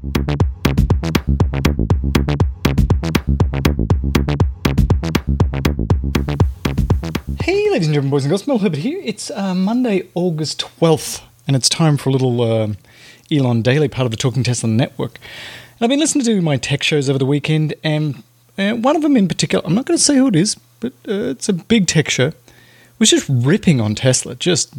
Hey, ladies and gentlemen, boys and girls, Mel Herbert here. It's uh, Monday, August 12th, and it's time for a little uh, Elon Daily, part of the Talking Tesla Network. And I've been listening to my tech shows over the weekend, and uh, one of them in particular, I'm not going to say who it is, but uh, it's a big tech show, was just ripping on Tesla, just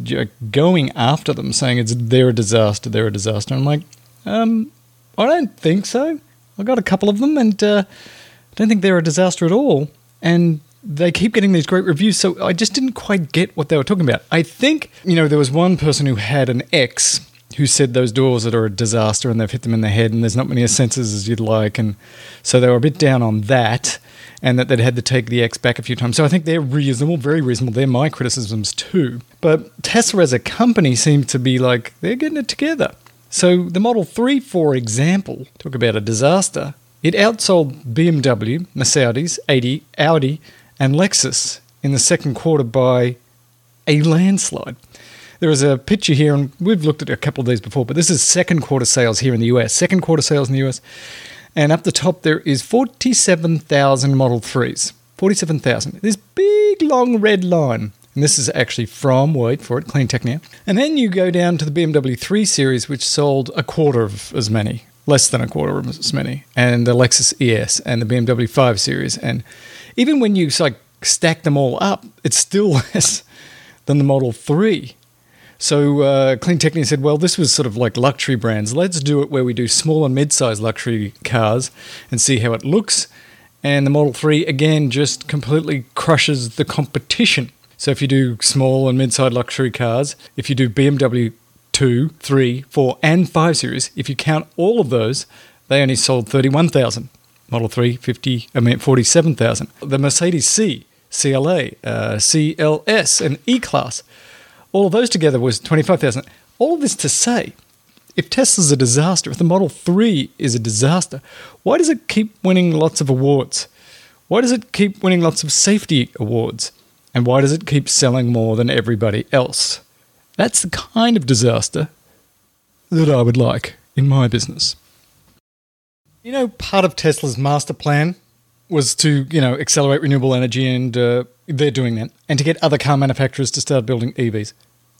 going after them, saying it's they're a disaster, they're a disaster. I'm like, um, I don't think so. I got a couple of them, and uh, I don't think they're a disaster at all. And they keep getting these great reviews, so I just didn't quite get what they were talking about. I think, you know, there was one person who had an X who said those doors that are a disaster and they've hit them in the head and there's not many sensors as you'd like. And so they were a bit down on that and that they'd had to take the X back a few times. So I think they're reasonable, very reasonable. They're my criticisms too. But Tesla as a company seems to be like, they're getting it together. So the Model 3, for example, talk about a disaster. It outsold BMW, Mercedes, 80, Audi, and Lexus in the second quarter by a landslide. There is a picture here, and we've looked at a couple of these before, but this is second quarter sales here in the US. Second quarter sales in the US. And up the top, there is 47,000 Model 3s. 47,000. This big, long red line. And this is actually from, wait for it, CleanTechnica. And then you go down to the BMW 3 Series, which sold a quarter of as many, less than a quarter of as many, and the Lexus ES and the BMW 5 Series. And even when you like stack them all up, it's still less than the Model 3. So uh, CleanTechnica said, well, this was sort of like luxury brands. Let's do it where we do small and mid-sized luxury cars and see how it looks. And the Model 3, again, just completely crushes the competition. So if you do small and mid-sized luxury cars, if you do BMW 2, 3, 4, and 5 Series, if you count all of those, they only sold 31,000. Model 3, 50, I mean 47,000. The Mercedes C, CLA, uh, CLS, and E Class, all of those together was 25,000. All of this to say, if Tesla's a disaster, if the Model 3 is a disaster, why does it keep winning lots of awards? Why does it keep winning lots of safety awards? And why does it keep selling more than everybody else? That's the kind of disaster that I would like in my business. You know, part of Tesla's master plan was to, you know, accelerate renewable energy, and uh, they're doing that, and to get other car manufacturers to start building EVs.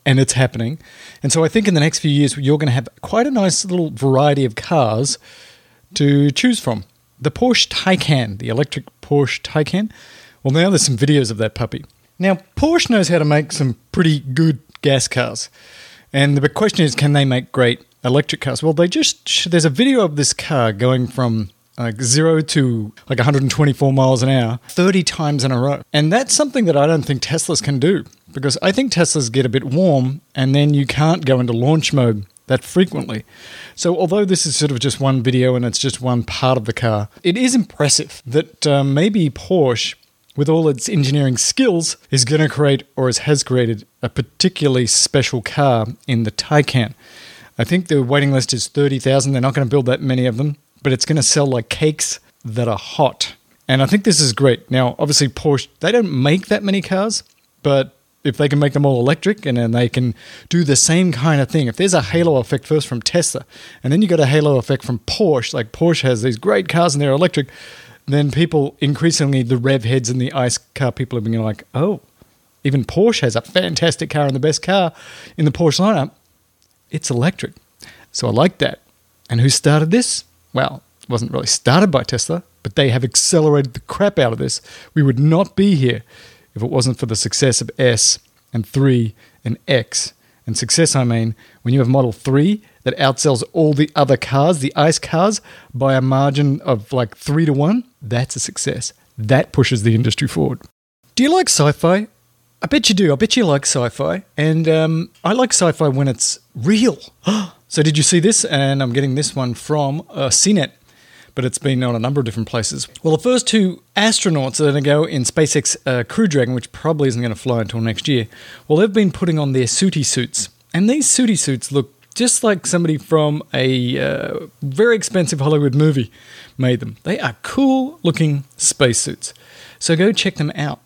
And it's happening. And so I think in the next few years, you're going to have quite a nice little variety of cars to choose from. The Porsche Taycan, the electric Porsche Taycan, well, now there's some videos of that puppy. Now, Porsche knows how to make some pretty good gas cars. And the question is can they make great electric cars? Well, they just, there's a video of this car going from like zero to like 124 miles an hour 30 times in a row. And that's something that I don't think Teslas can do because I think Teslas get a bit warm and then you can't go into launch mode that frequently. So, although this is sort of just one video and it's just one part of the car, it is impressive that uh, maybe Porsche, with all its engineering skills, is going to create or has created a particularly special car in the Taycan. I think the waiting list is 30,000. They're not going to build that many of them but it's going to sell like cakes that are hot. And I think this is great. Now, obviously, Porsche, they don't make that many cars, but if they can make them all electric and then they can do the same kind of thing, if there's a halo effect first from Tesla, and then you got a halo effect from Porsche, like Porsche has these great cars and they're electric, then people increasingly, the rev heads and the ICE car people are being like, oh, even Porsche has a fantastic car and the best car in the Porsche lineup. It's electric. So I like that. And who started this? well, it wasn't really started by Tesla, but they have accelerated the crap out of this. We would not be here if it wasn't for the success of S and 3 and X. And success, I mean, when you have Model 3 that outsells all the other cars, the ICE cars, by a margin of like 3 to 1, that's a success. That pushes the industry forward. Do you like sci fi? I bet you do. I bet you like sci fi. And um, I like sci fi when it's real. So did you see this? And I'm getting this one from uh, CNET, but it's been on a number of different places. Well, the first two astronauts are going to go in SpaceX uh, Crew Dragon, which probably isn't going to fly until next year. Well, they've been putting on their sooty suits, and these sooty suits look just like somebody from a uh, very expensive Hollywood movie made them. They are cool looking spacesuits. So go check them out.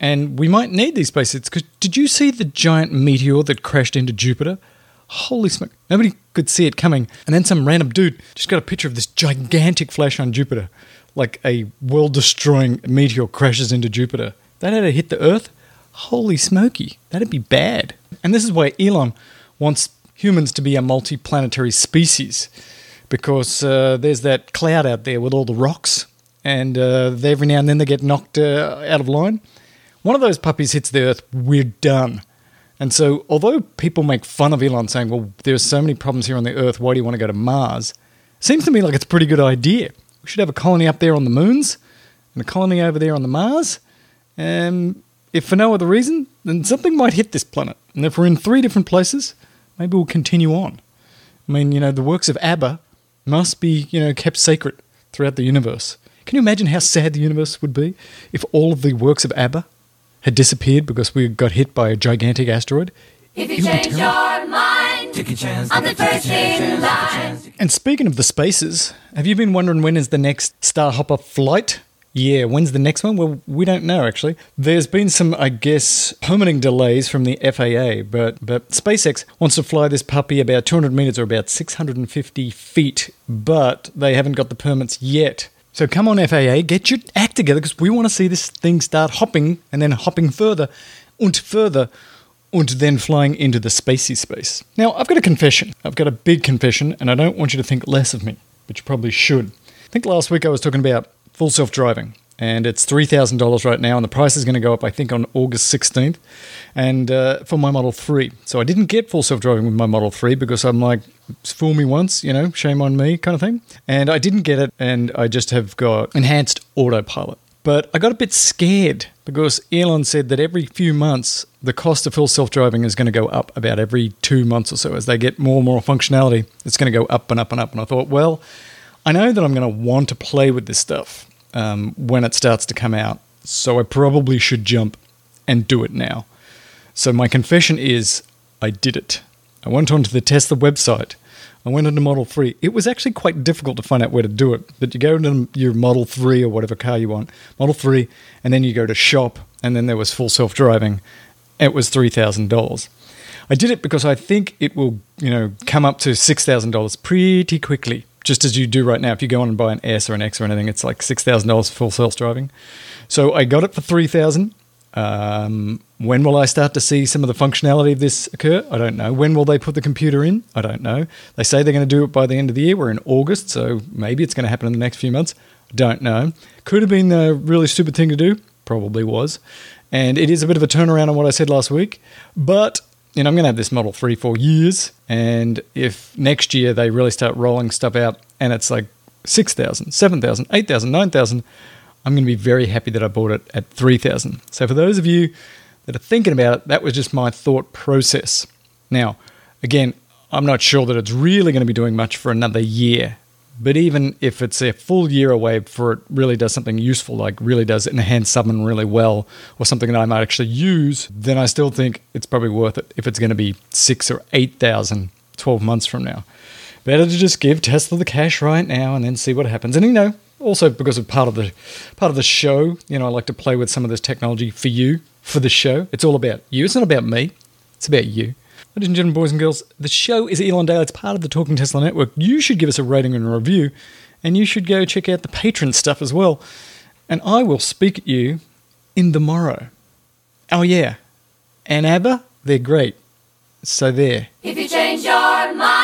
And we might need these spacesuits because did you see the giant meteor that crashed into Jupiter? Holy smoke. Nobody could see it coming. And then some random dude just got a picture of this gigantic flash on Jupiter, like a world destroying meteor crashes into Jupiter. That had to hit the Earth? Holy smoky. That'd be bad. And this is why Elon wants humans to be a multi planetary species because uh, there's that cloud out there with all the rocks, and uh, every now and then they get knocked uh, out of line. One of those puppies hits the Earth, we're done. And so, although people make fun of Elon saying, well, there's so many problems here on the Earth, why do you want to go to Mars? Seems to me like it's a pretty good idea. We should have a colony up there on the moons and a colony over there on the Mars. And if for no other reason, then something might hit this planet. And if we're in three different places, maybe we'll continue on. I mean, you know, the works of ABBA must be, you know, kept sacred throughout the universe. Can you imagine how sad the universe would be if all of the works of ABBA had disappeared because we got hit by a gigantic asteroid. If you change your mind, take a chance, I'm the first in line. And speaking of the spaces, have you been wondering when is the next Starhopper flight? Yeah, when's the next one? Well, we don't know actually. There's been some, I guess, permitting delays from the FAA, but but SpaceX wants to fly this puppy about 200 meters or about 650 feet, but they haven't got the permits yet. So come on, FAA, get your act together because we want to see this thing start hopping and then hopping further and further and then flying into the spacey space. Now, I've got a confession. I've got a big confession, and I don't want you to think less of me, but you probably should. I think last week I was talking about full self driving and it's $3,000 right now, and the price is going to go up, I think, on August 16th, and uh, for my Model 3. So I didn't get full self driving with my Model 3 because I'm like, fool me once, you know, shame on me kind of thing. And I didn't get it, and I just have got enhanced autopilot. But I got a bit scared because Elon said that every few months, the cost of full self driving is going to go up about every two months or so. As they get more and more functionality, it's going to go up and up and up. And I thought, well, I know that I'm going to want to play with this stuff um, when it starts to come out. So I probably should jump and do it now. So my confession is I did it. I went onto the Tesla website. I went into Model 3. It was actually quite difficult to find out where to do it. But you go into your Model 3 or whatever car you want, Model 3, and then you go to shop, and then there was full self driving. It was $3,000. I did it because I think it will, you know, come up to $6,000 pretty quickly just as you do right now. If you go on and buy an S or an X or anything, it's like six thousand dollars full self driving. So I got it for three thousand. Um, when will I start to see some of the functionality of this occur? I don't know. When will they put the computer in? I don't know. They say they're going to do it by the end of the year. We're in August, so maybe it's going to happen in the next few months. Don't know. Could have been a really stupid thing to do. Probably was. And it is a bit of a turnaround on what I said last week. But you know, I'm going to have this model three, four years. And if next year they really start rolling stuff out and it's like 6,000, 7,000, 8,000, 9,000, I'm going to be very happy that I bought it at 3,000. So for those of you that are thinking about it, that was just my thought process. Now, again, I'm not sure that it's really going to be doing much for another year. But even if it's a full year away before it really does something useful, like really does enhance summon really well, or something that I might actually use, then I still think it's probably worth it if it's going to be six or 8,000 12 months from now. Better to just give Tesla the cash right now and then see what happens. And you know, also because of part of the part of the show, you know, I like to play with some of this technology for you, for the show. It's all about you. It's not about me. It's about you. Ladies and gentlemen, boys and girls, the show is Elon Daily. It's part of the Talking Tesla Network. You should give us a rating and a review, and you should go check out the Patreon stuff as well. And I will speak at you in the morrow. Oh, yeah. And ABBA, they're great. So there. If you change your mind,